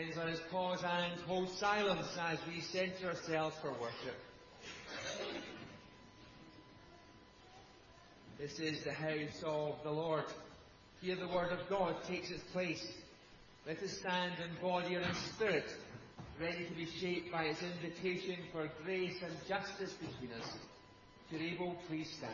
Friends, let us pause and hold silence as we center ourselves for worship. This is the house of the Lord. Here the word of God takes its place. Let us stand in body and in spirit, ready to be shaped by its invitation for grace and justice between us. If you're able, please stand.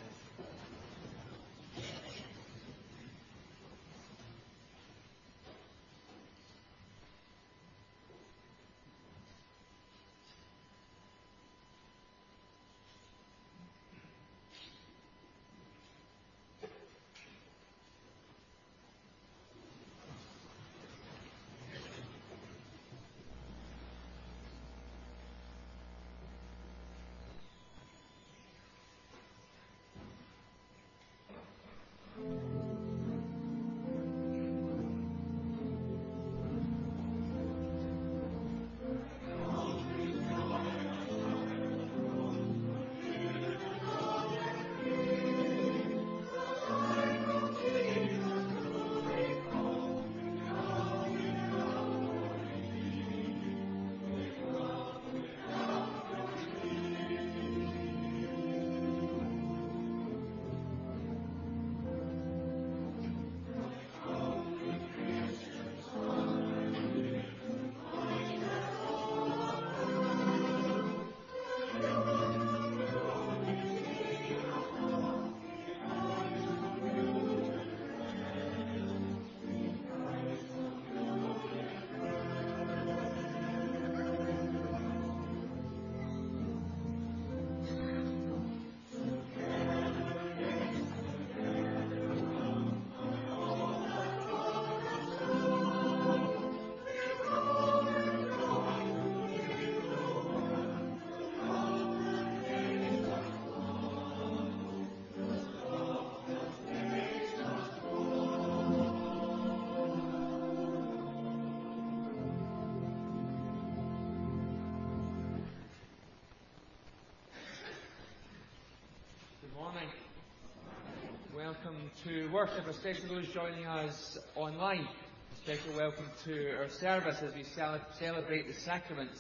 Welcome to worship, especially those joining us online. A special welcome to our service as we cel- celebrate the sacrament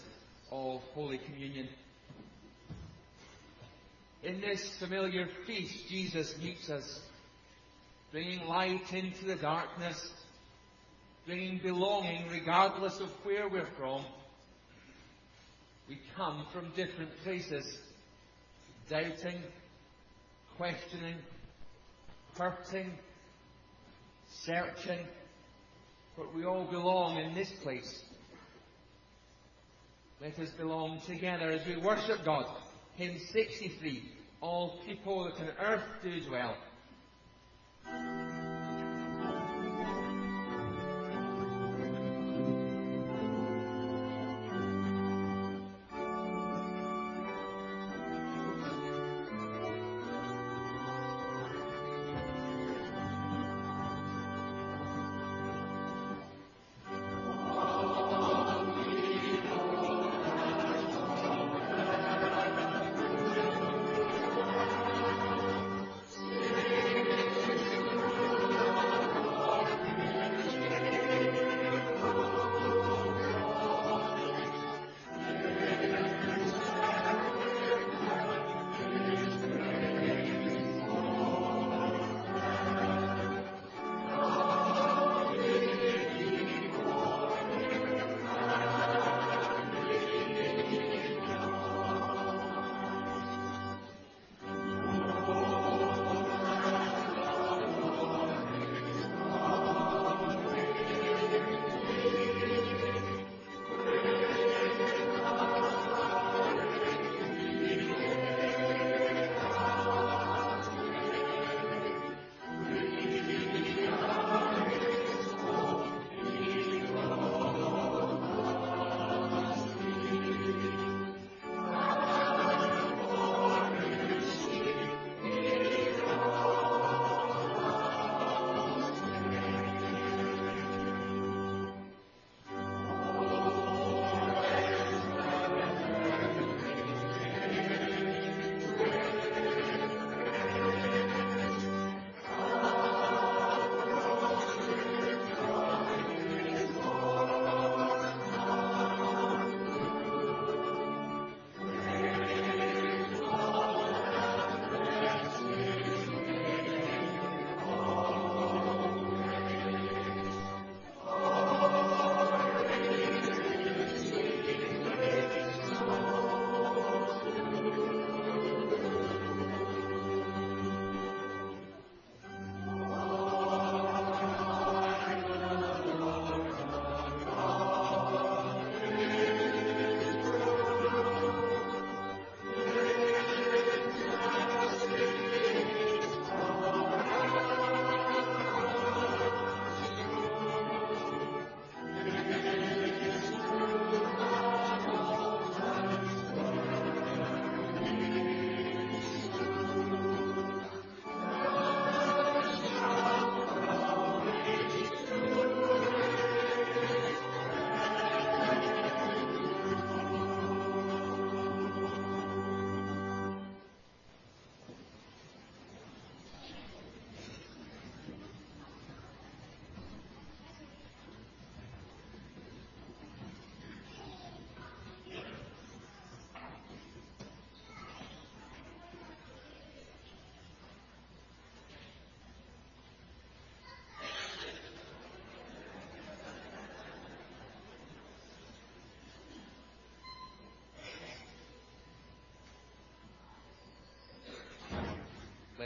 of Holy Communion. In this familiar feast, Jesus meets us, bringing light into the darkness, bringing belonging regardless of where we're from. We come from different places, doubting, questioning, hurting, searching, but we all belong in this place. Let us belong together as we worship God. Hymn 63, All people that on earth do dwell.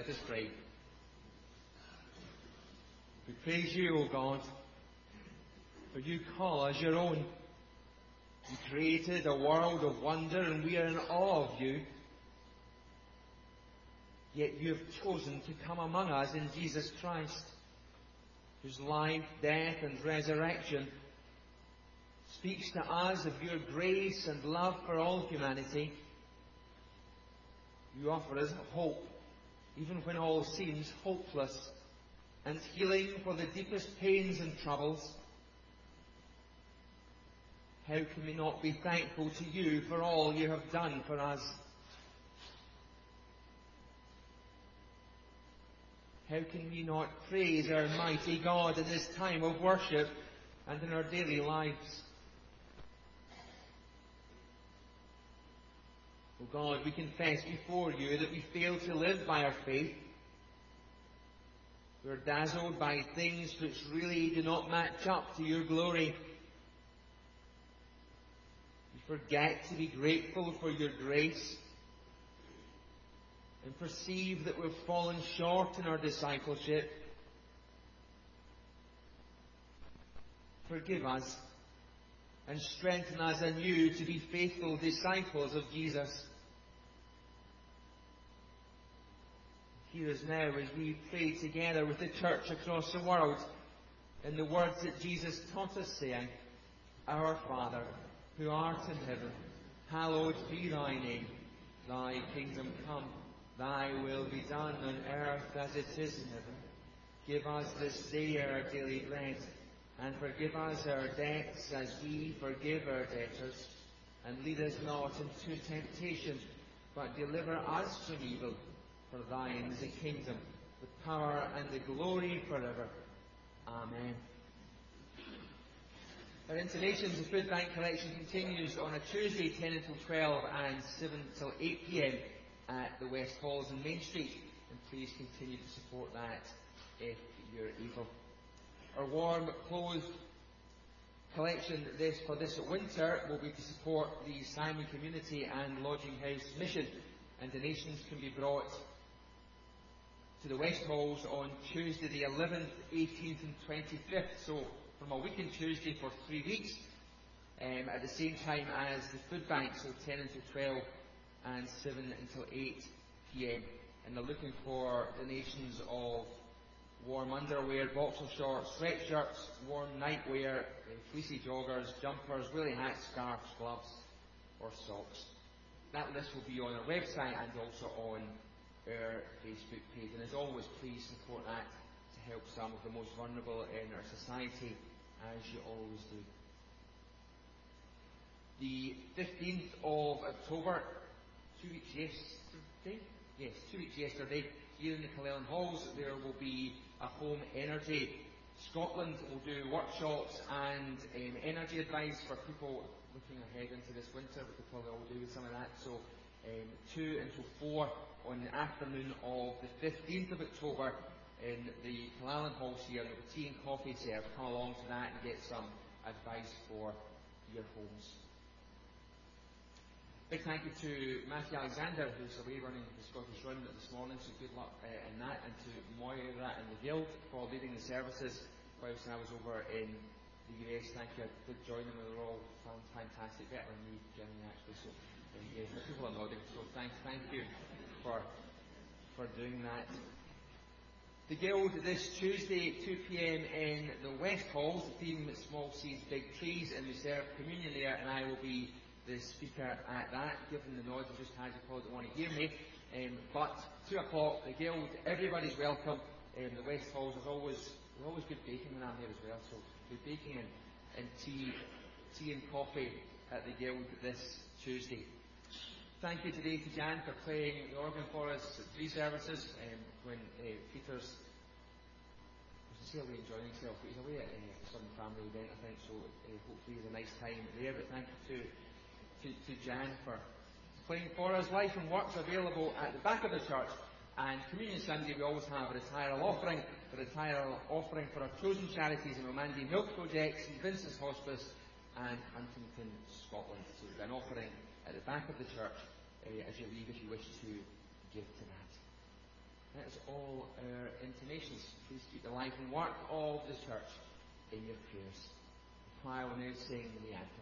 Let us pray. We praise you, O God, for you call us your own. You created a world of wonder and we are in awe of you. Yet you have chosen to come among us in Jesus Christ, whose life, death, and resurrection speaks to us of your grace and love for all humanity. You offer us hope, even when all seems hopeless, and healing for the deepest pains and troubles. How can we not be thankful to you for all you have done for us? How can we not praise our mighty God in this time of worship and in our daily lives? Oh God, we confess before you that we fail to live by our faith. We're dazzled by things which really do not match up to your glory. We forget to be grateful for your grace and perceive that we've fallen short in our discipleship. Forgive us and strengthen us anew to be faithful disciples of Jesus. Hear us now as we pray together with the church across the world in the words that Jesus taught us saying, Our Father, who art in heaven, hallowed be thy name. Thy kingdom come, thy will be done on earth as it is in heaven. Give us this day our daily bread, and forgive us our debts as we forgive our debtors. And lead us not into temptation, but deliver us from evil. For thine is the kingdom, the power, and the glory forever. Amen. Our intimations of food bank collection continues on a Tuesday 10 until 12 and 7 until 8 pm at the West Halls in Main Street. And please continue to support that if you're able. Our warm closed collection this for this winter will be to support the Simon Community and Lodging House mission. And donations can be brought to the West Halls on Tuesday the 11th, 18th and 25th. So from a week on Tuesday for three weeks, um, at the same time as the food bank, so 10 until 12 and 7 until 8 p.m. And they're looking for donations of warm underwear, boxer shorts, sweatshirts, warm nightwear, uh, fleecy joggers, jumpers, woolly hats, scarves, gloves, or socks. That list will be on our website and also on our Facebook page. And as always, please support that to help some of the most vulnerable in our society, as you always do. The 15th of October, two weeks yesterday, yes, two weeks yesterday, here in the Cullelan Halls, there will be a home energy. Scotland will do workshops and um, energy advice for people looking ahead into this winter. We could probably all do with some of that. So, 2 until 4 on the afternoon of the 15th of October in the Cullelan Halls here. There'll be tea and coffee served. Come along to that and get some advice for your homes. Big thank you to Matthew Alexander, who's away running the Scottish Run this morning, so good luck uh, in that, and to Moira and the Guild for leading the services whilst I was over in the US. Thank you. I did join them, they were all fantastic, better than me, actually, so yeah, the people are so thank, thank you for, for doing that. The Guild this Tuesday, 2pm in the West Halls, the theme Small Seeds, Big Trees, and we serve communion there, and I will be the speaker at that. Given the nod just had, you probably don't want to hear me. Um, but 2 o'clock, the Guild, everybody's welcome. Um, the West Halls, there's always, always good baking when I'm there as well, so good baking and, and tea, tea and coffee at the Guild this Tuesday. Thank you today to Jan for playing the organ for us at three services. Um, when uh, Peter's was sincerely enjoying himself, but he's away at uh, some family event, I think, so uh, hopefully he's a nice time there. But thank you to, to, to Jan for playing for us. Life and Work's available at the back of the church. And Communion Sunday, we always have a retiral offering, a retiral offering for our chosen charities in Romandie Milk Projects, St Vincent's Hospice, and Huntington, Scotland. So an offering at the back of the church uh, as you leave if you wish to give to that. That is all our intimations. Please keep the life and work of the church in your prayers. The choir will now sing the anthem.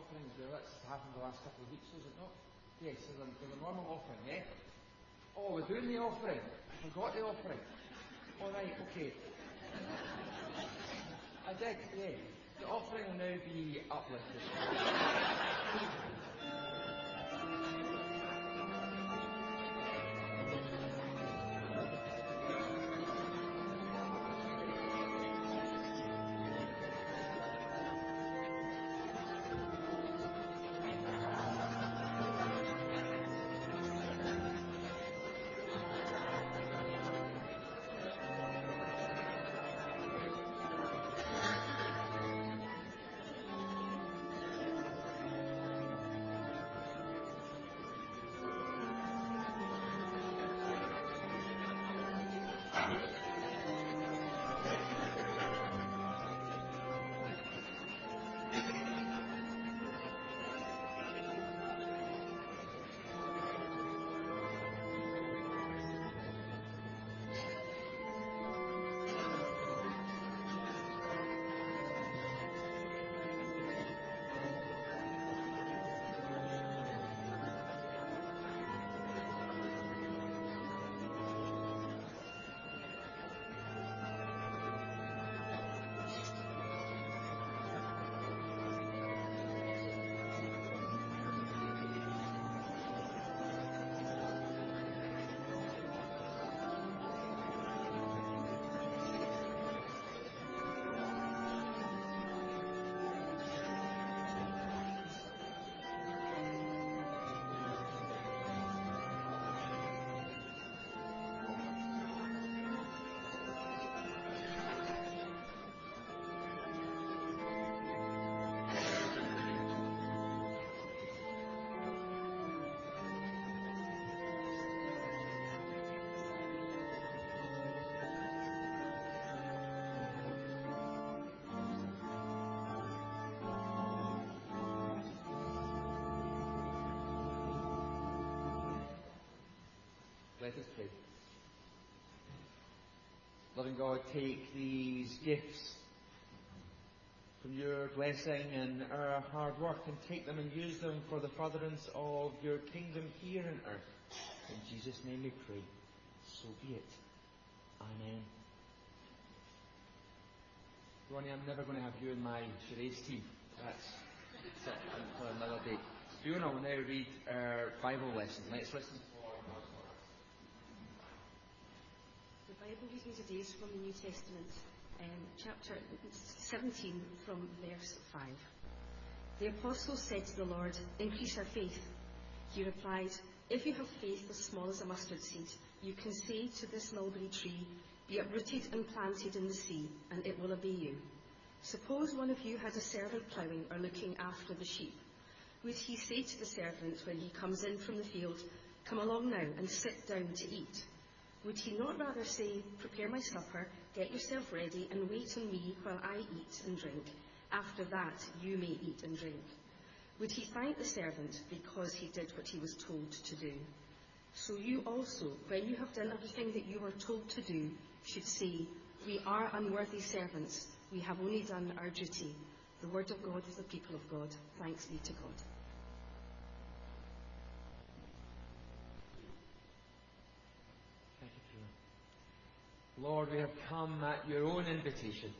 Offerings there. That's happened the last couple of weeks, has it not? Yes, there's a, a normal offering, eh? Oh, we're doing the offering. I forgot the offering. All right, okay. I did, yeah. The offering will now be uplifted. Let us pray. Loving God, take these gifts from your blessing and our hard work and take them and use them for the furtherance of your kingdom here on earth. In Jesus' name we pray. So be it. Amen. Ronnie, I'm never going to have you in my charades team. That's for another day. Fiona will now read our Bible lesson. Let's listen. Bible reading today is from the New Testament, um, chapter 17, from verse 5. The apostle said to the Lord, Increase our faith. He replied, If you have faith as small as a mustard seed, you can say to this mulberry tree, Be uprooted and planted in the sea, and it will obey you. Suppose one of you had a servant ploughing or looking after the sheep. Would he say to the servant when he comes in from the field, Come along now and sit down to eat? Would he not rather say, Prepare my supper, get yourself ready, and wait on me while I eat and drink? After that, you may eat and drink. Would he thank the servant because he did what he was told to do? So you also, when you have done everything that you were told to do, should say, We are unworthy servants. We have only done our duty. The word of God for the people of God. Thanks be to God. Thank you, Fiona. Lord, we have come at your own invitation.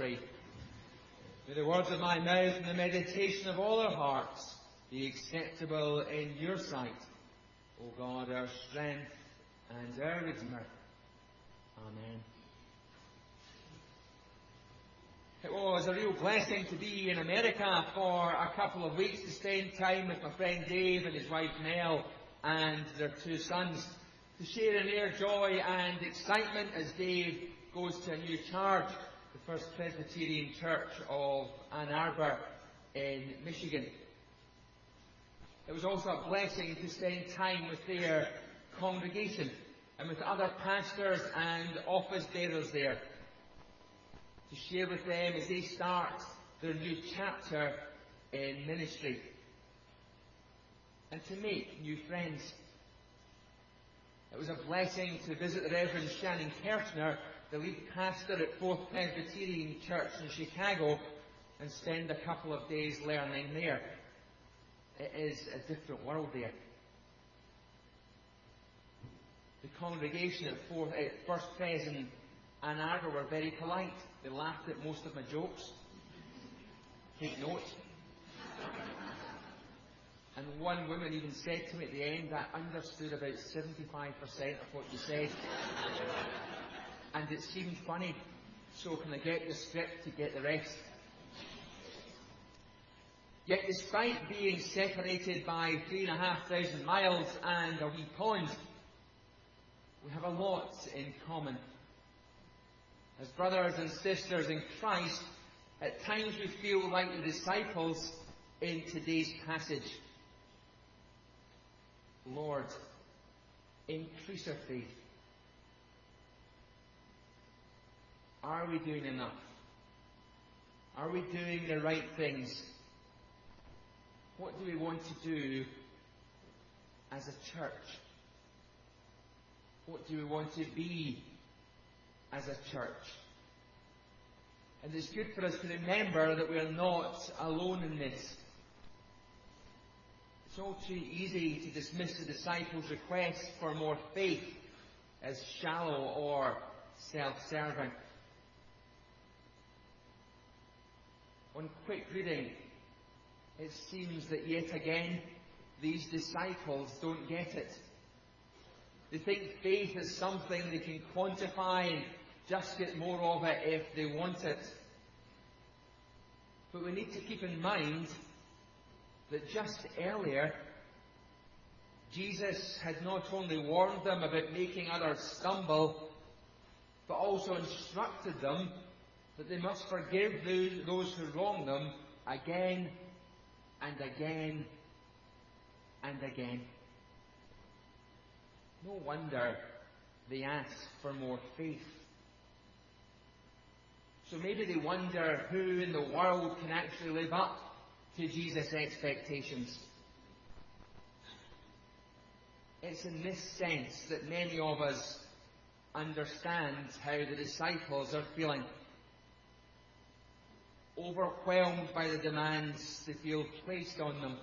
May the words of my mouth and the meditation of all our hearts be acceptable in your sight, O God, our strength and our Redeemer. Amen. It was a real blessing to be in America for a couple of weeks to spend time with my friend Dave and his wife Mel and their two sons to share in their joy and excitement as Dave goes to a new charge, First Presbyterian Church of Ann Arbor in Michigan. It was also a blessing to spend time with their congregation and with other pastors and office bearers there to share with them as they start their new chapter in ministry and to make new friends. It was a blessing to visit the Reverend Shannon Kershner, the lead pastor at Fourth Presbyterian Church in Chicago, and spend a couple of days learning there. It is a different world there. The congregation at, Fourth, at First Pres in Arbor were very polite. They laughed at most of my jokes. Take note. And one woman even said to me at the end, that I understood about 75% of what you said. And it seemed funny, so can I get the script to get the rest? Yet despite being separated by three and a half thousand miles and a wee pond, we have a lot in common. As brothers and sisters in Christ, at times we feel like the disciples in today's passage. Lord, increase our faith. Are we doing enough? Are we doing the right things? What do we want to do as a church? What do we want to be as a church? And it's good for us to remember that we are not alone in this. It's all too easy to dismiss the disciples' request for more faith as shallow or self-serving. On quick reading, it seems that yet again these disciples don't get it. They think faith is something they can quantify and just get more of it if they want it. But we need to keep in mind that just earlier, Jesus had not only warned them about making others stumble, but also instructed them that they must forgive those who wrong them again and again and again. No wonder they ask for more faith. So maybe they wonder who in the world can actually live up to Jesus' expectations. It's in this sense that many of us understand how the disciples are feeling. Overwhelmed by the demands they feel placed on them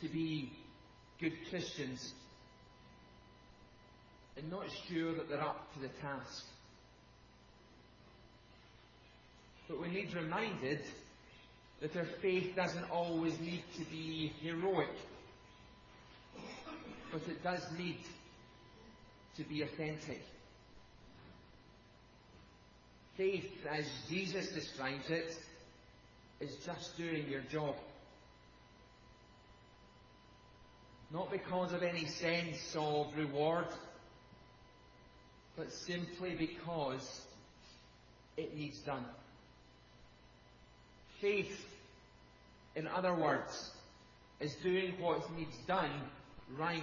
to be good Christians and not sure that they're up to the task. But we need reminded that their faith doesn't always need to be heroic, but it does need to be authentic. Faith, as Jesus describes it, is just doing your job. Not because of any sense of reward, but simply because it needs done. Faith, in other words, is doing what needs done right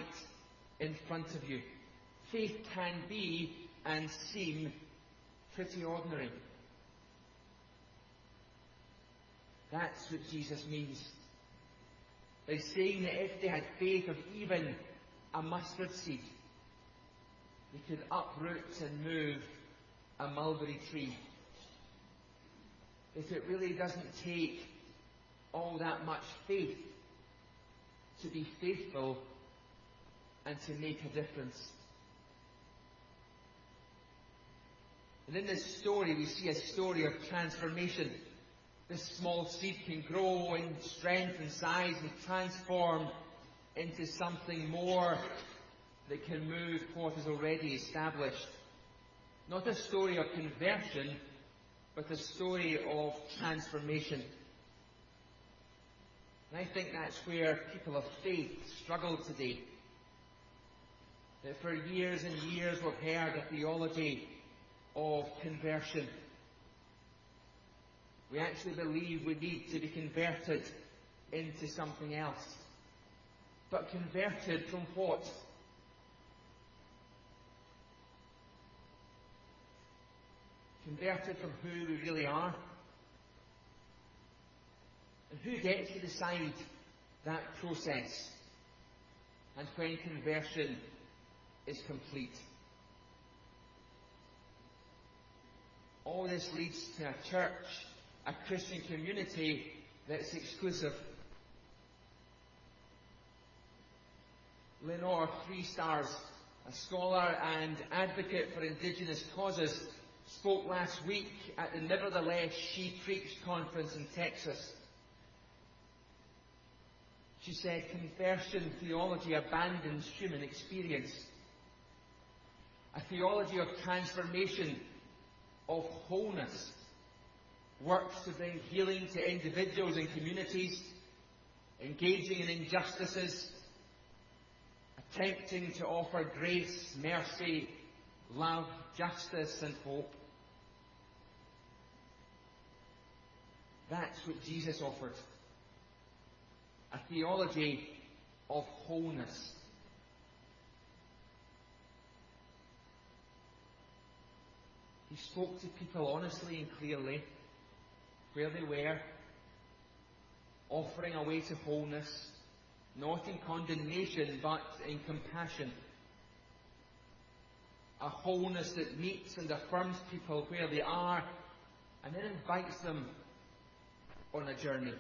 in front of you. Faith can be and seem pretty ordinary. That's what Jesus means. By saying that if they had faith of even a mustard seed, they could uproot and move a mulberry tree if it really doesn't take all that much faith to be faithful and to make a difference. And in this story, we see a story of transformation. This small seed can grow in strength and size and transform into something more that can move what is already established. Not a story of conversion, but a story of transformation. And I think that's where people of faith struggle today. That for years and years we've heard a theology of conversion. We actually believe we need to be converted into something else. But converted from what? converted from who we really are. And who gets to decide that process? And when conversion is complete? All this leads to a church, a Christian community that's exclusive. Lenore, Three Stars, a scholar and advocate for Indigenous causes, spoke last week at the Nevertheless She Preached conference in Texas. She said conversion theology abandons human experience. A theology of transformation, of wholeness, works to bring healing to individuals and communities, engaging in injustices, attempting to offer grace, mercy, love, justice, and hope. That's what Jesus offered. A theology of wholeness. He spoke to people honestly and clearly where they were, offering a way to wholeness, not in condemnation but in compassion. A wholeness that meets and affirms people where they are and then invites them on a journey.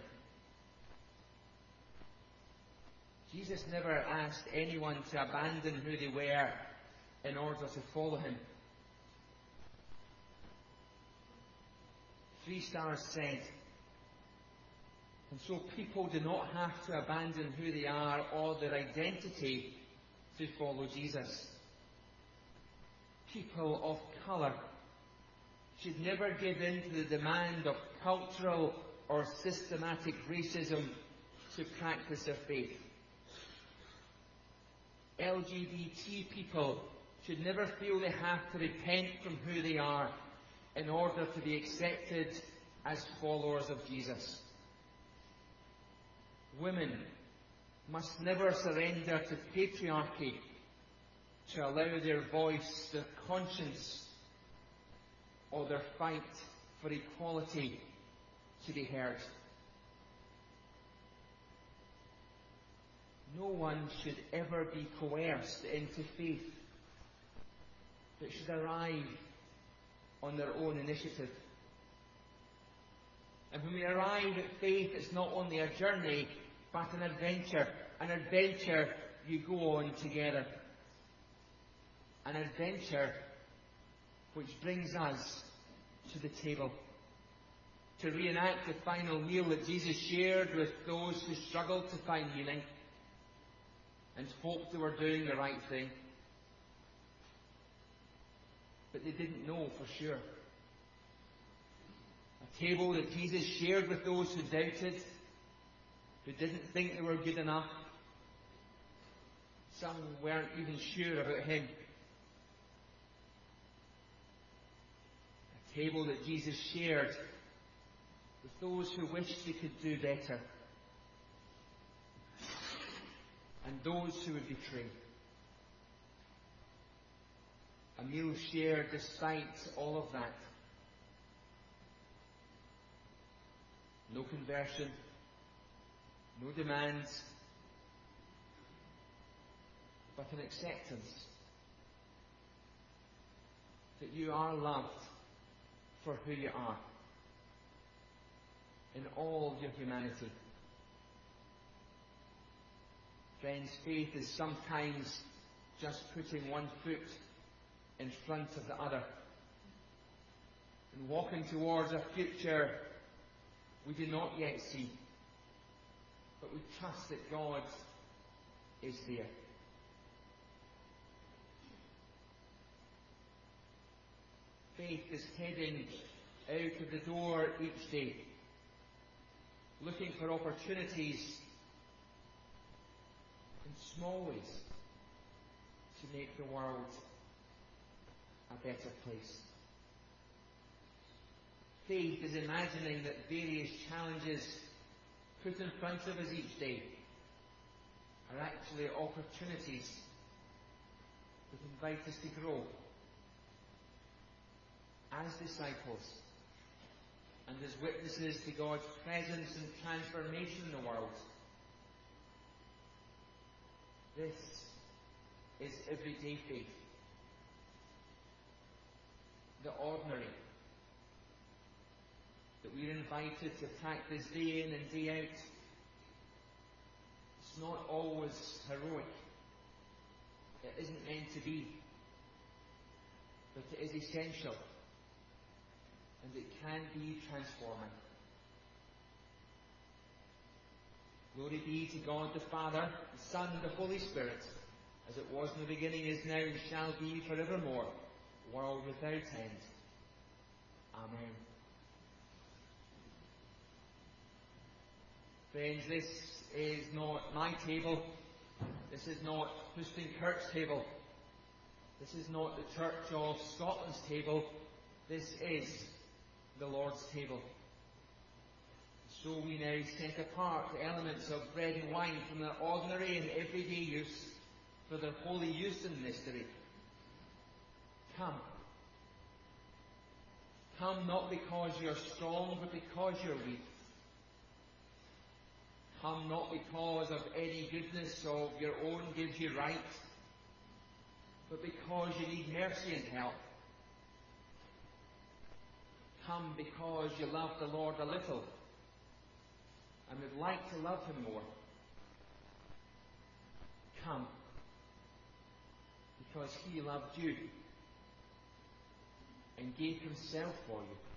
Jesus never asked anyone to abandon who they were in order to follow him. Three Stars said, and so people do not have to abandon who they are or their identity to follow Jesus. People of colour should never give in to the demand of cultural or systematic racism to practice their faith. LGBT people should never feel they have to repent from who they are in order to be accepted as followers of Jesus. Women must never surrender to patriarchy to allow their voice, their conscience, or their fight for equality to be heard. No one should ever be coerced into faith that should arrive on their own initiative. And when we arrive at faith, it's not only a journey, but an adventure. An adventure you go on together. An adventure which brings us to the table. To reenact the final meal that Jesus shared with those who struggled to find healing and hoped they were doing the right thing. But they didn't know for sure. A table that Jesus shared with those who doubted, who didn't think they were good enough. Some weren't even sure about him. A table that Jesus shared with those who wished they could do better. And those who would betray. A meal shared despite all of that. No conversion, no demands, but an acceptance that you are loved for who you are in all your humanity. Friends, faith is sometimes just putting one foot in front of the other and walking towards a future we do not yet see, but we trust that God is there. Faith is heading out of the door each day, looking for opportunities in small ways to make the world a better place. Faith is imagining that various challenges put in front of us each day are actually opportunities that invite us to grow as disciples and as witnesses to God's presence and transformation in the world. This is everyday faith. The ordinary. That we're invited to practice day in and day out. It's not always heroic. It isn't meant to be. But it is essential. And it can be transforming. Glory be to God the Father, the Son, and the Holy Spirit, as it was in the beginning, is now, and shall be forevermore, world without end. Amen. Friends, this is not my table. This is not Houston Kirk's table. This is not the Church of Scotland's table. This is the Lord's table. So we now set apart the elements of bread and wine from their ordinary and everyday use for their holy use and mystery. Come. Come not because you're strong, but because you're weak. Come not because of any goodness of your own gives you right, but because you need mercy and help. Come because you love the Lord a little and would like to love Him more. Come because He loved you and gave Himself for you.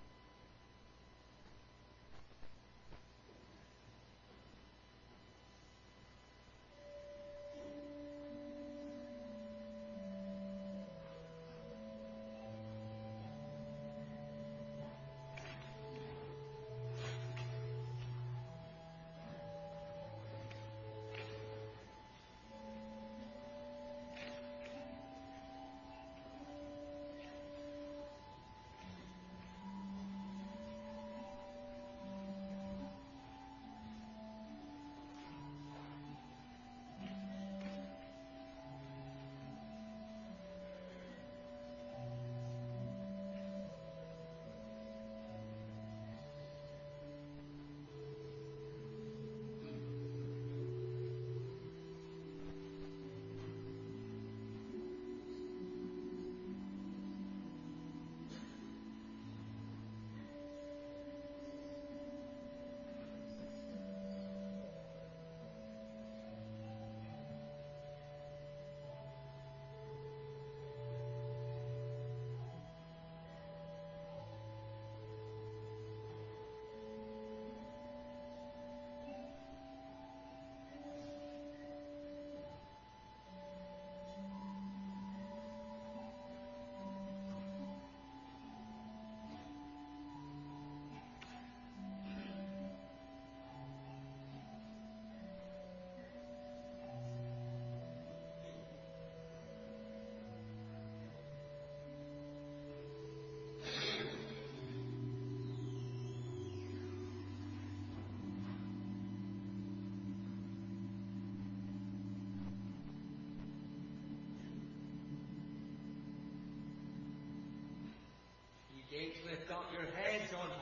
Gates, lift up your heads on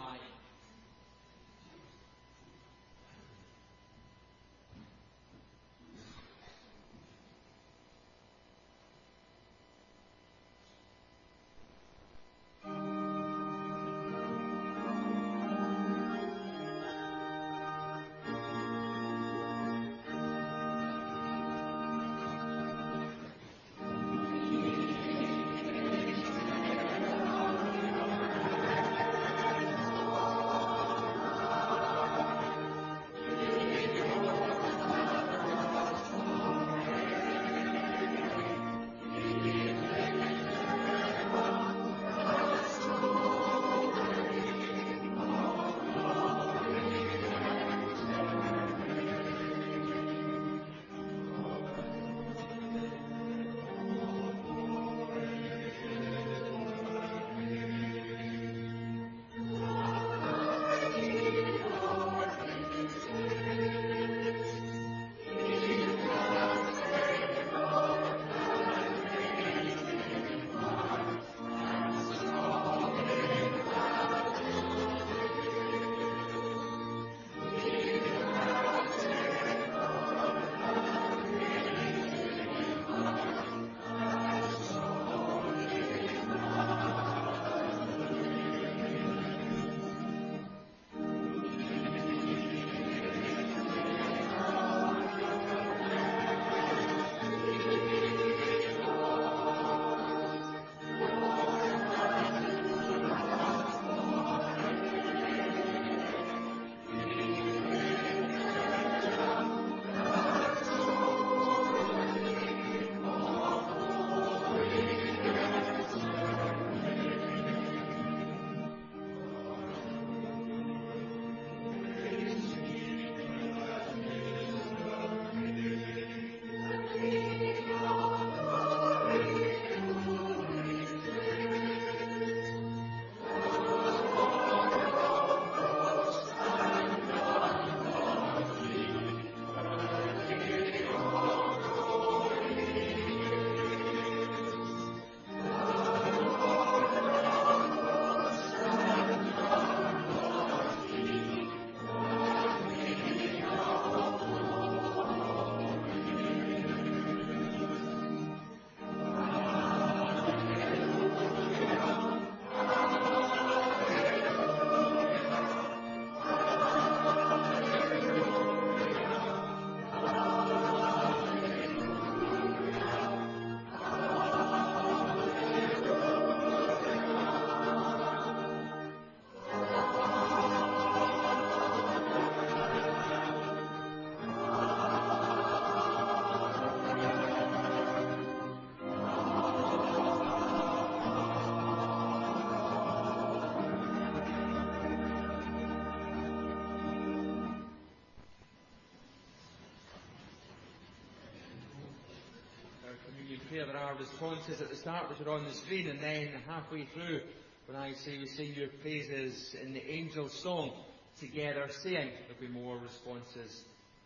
prayer, there are responses at the start which are on the screen, and then halfway through, when I say we sing your praises in the angel song together, saying, there'll be more responses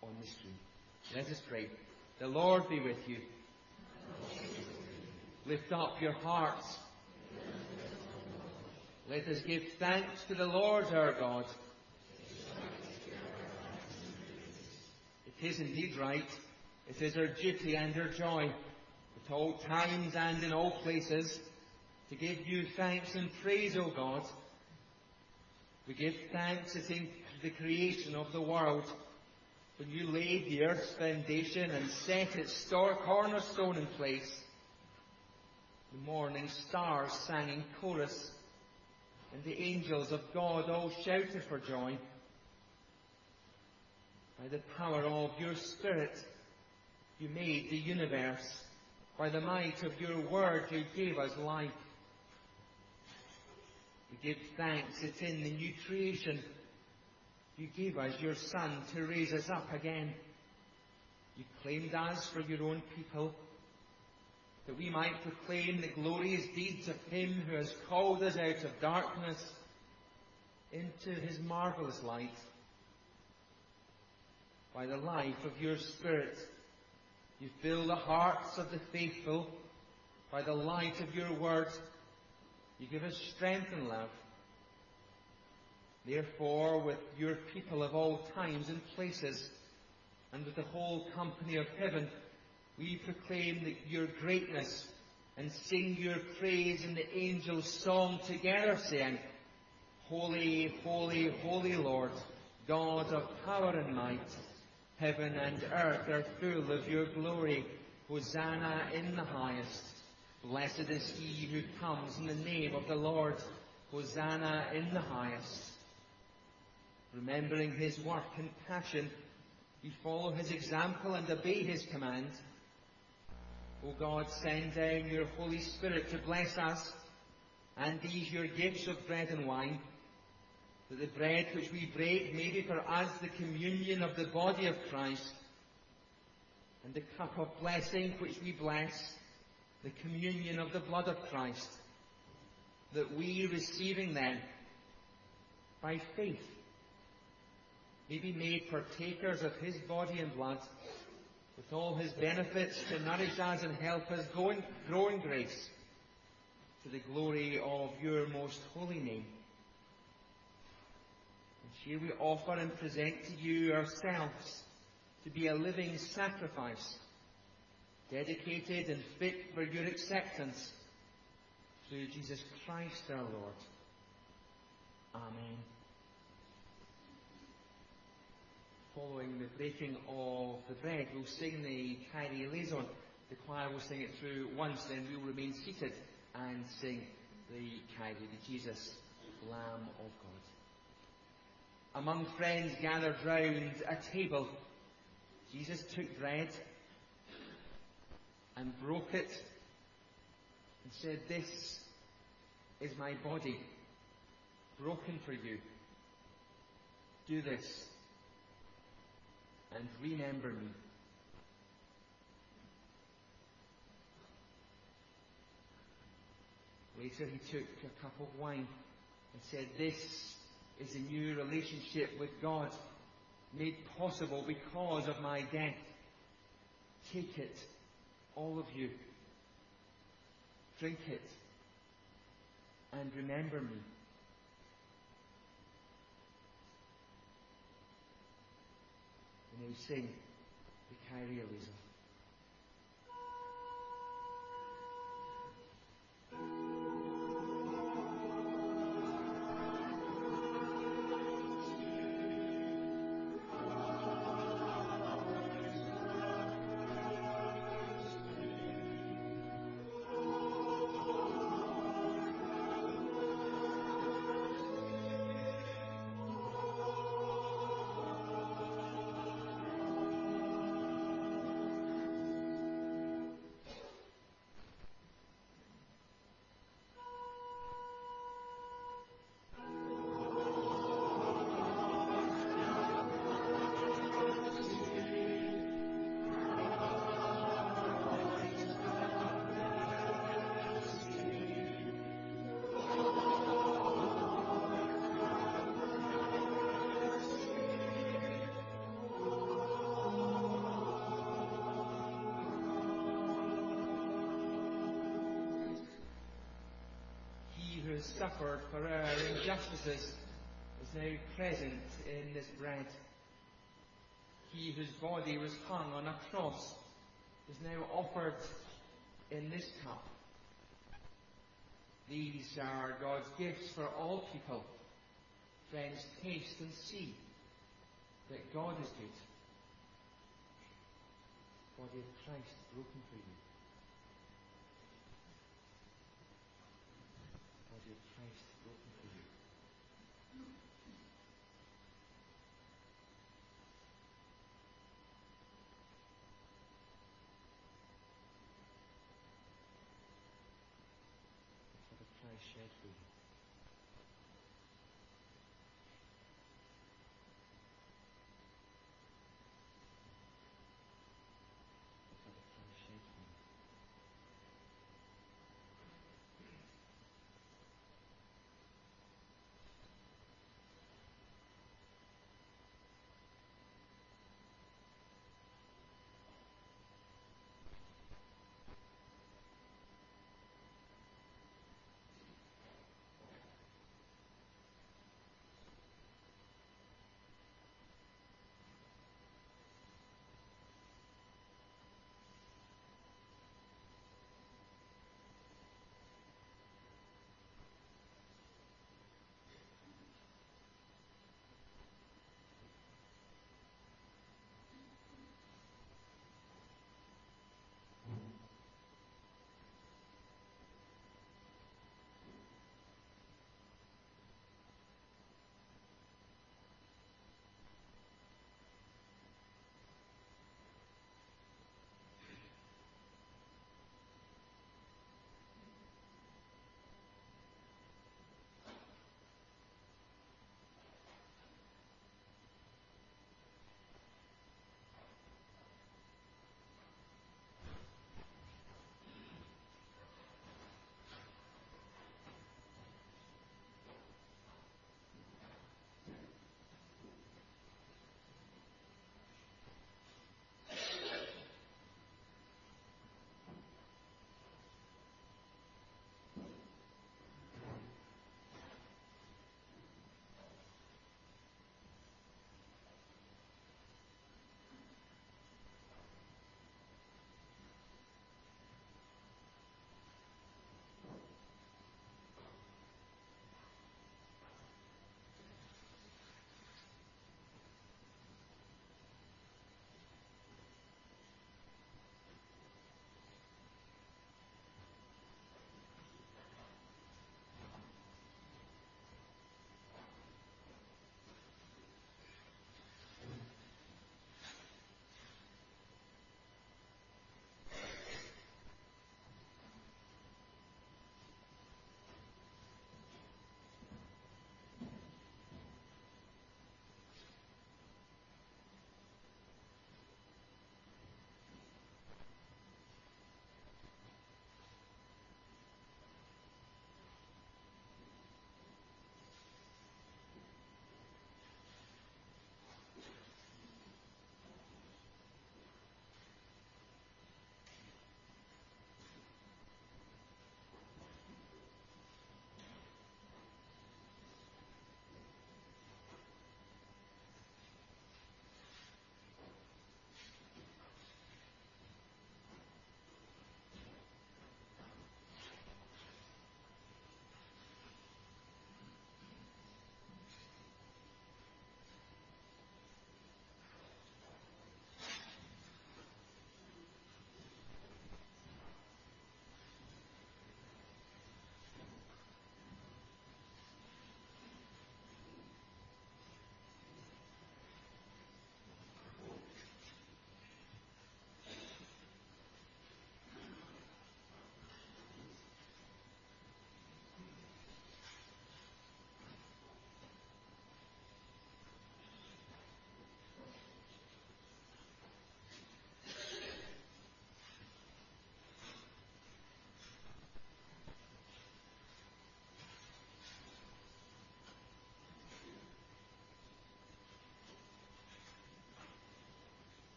on the screen. Let us pray. The Lord be with you. Lift up your hearts. Let us give thanks to the Lord our God. It is indeed right. It is our duty and our joy at all times and in all places to give you thanks and praise, O God. We give thanks at the creation of the world when you laid the earth's foundation and set its star cornerstone in place. The morning stars sang in chorus, and the angels of God all shouted for joy. By the power of your Spirit, you made the universe. By the might of your word, you gave us life. We give thanks It's in the new creation, you gave us your Son to raise us up again. You claimed us for your own people, that we might proclaim the glorious deeds of Him who has called us out of darkness into His marvellous light. By the life of your Spirit, you fill the hearts of the faithful. By the light of your word, you give us strength and love. Therefore, with your people of all times and places, and with the whole company of heaven, we proclaim your greatness and sing your praise in the angels' song together, saying, Holy, holy, holy Lord, God of power and might, heaven and earth are full of your glory. Hosanna in the highest. Blessed is he who comes in the name of the Lord. Hosanna in the highest. Remembering his work and passion, we follow his example and obey his command. O God, send down your Holy Spirit to bless us and these your gifts of bread and wine, that the bread which we break may be for us the communion of the body of Christ, and the cup of blessing which we bless, the communion of the blood of Christ, that we, receiving them by faith, may be made partakers of his body and blood, with all his benefits to nourish us and help us grow in, grow in grace to the glory of your most holy name. Here we offer and present to you ourselves to be a living sacrifice, dedicated and fit for your acceptance through Jesus Christ our Lord. Amen. following the breaking of the bread, we'll sing the Kyrie eleison. The choir will sing it through once, then we'll remain seated and sing the Kyrie, the Jesus, Lamb of God. Among friends gathered round a table, Jesus took bread and broke it and said, This is my body, broken for you. Do this and remember me. Later he took a cup of wine and said, This is a new relationship with God made possible because of my death. Take it, all of you. Drink it and remember me. and we sing the Kyrie eleison. Suffered for our injustices is now present in this bread. He whose body was hung on a cross is now offered in this cup. These are God's gifts for all people. Friends, taste and see that God is good. Body of Christ broken for you. Body of Christ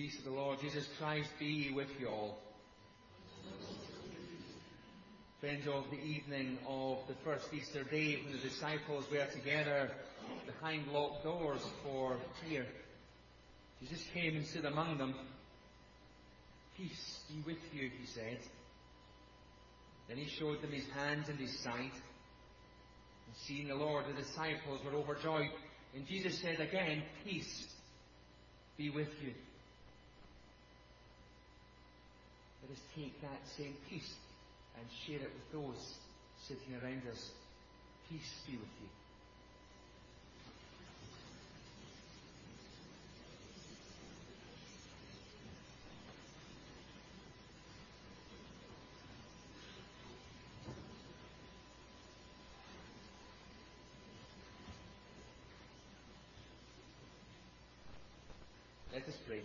peace of the Lord Jesus Christ be with you all. Friends of the evening of the first Easter day when the disciples were together behind locked doors for prayer, Jesus came and stood among them. Peace be with you, he said. Then he showed them his hands and his side. And seeing the Lord, the disciples were overjoyed. And Jesus said again, Peace be with you. Let us take that same peace and share it with those sitting around us. Peace be with you. Let us pray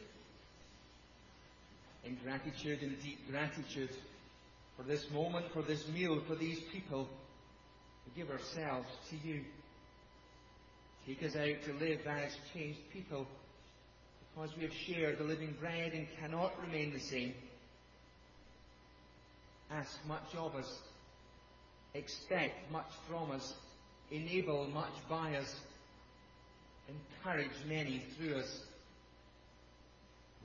in gratitude, in deep gratitude for this moment, for this meal, for these people. We give ourselves to you. Take us out to live as changed people because we have shared the living bread and cannot remain the same. Ask much of us. Expect much from us. Enable much by us. Encourage many through us.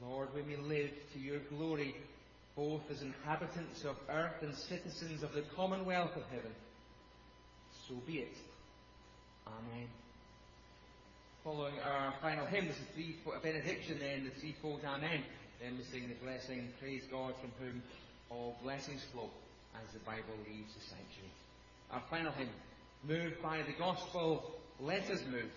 Lord, we may live to your glory, both as inhabitants of earth and citizens of the commonwealth of heaven. So be it. Amen. Following our final hymn, this is three benediction, then the threefold Amen. Then we sing the blessing, praise God from whom all blessings flow, as the Bible leaves the sanctuary. Our final hymn, moved by the gospel, let us move.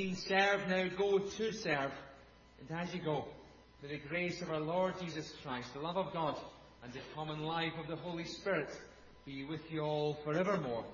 Been served, now go to serve. And as you go, may the grace of our Lord Jesus Christ, the love of God, and the common life of the Holy Spirit be with you all forevermore.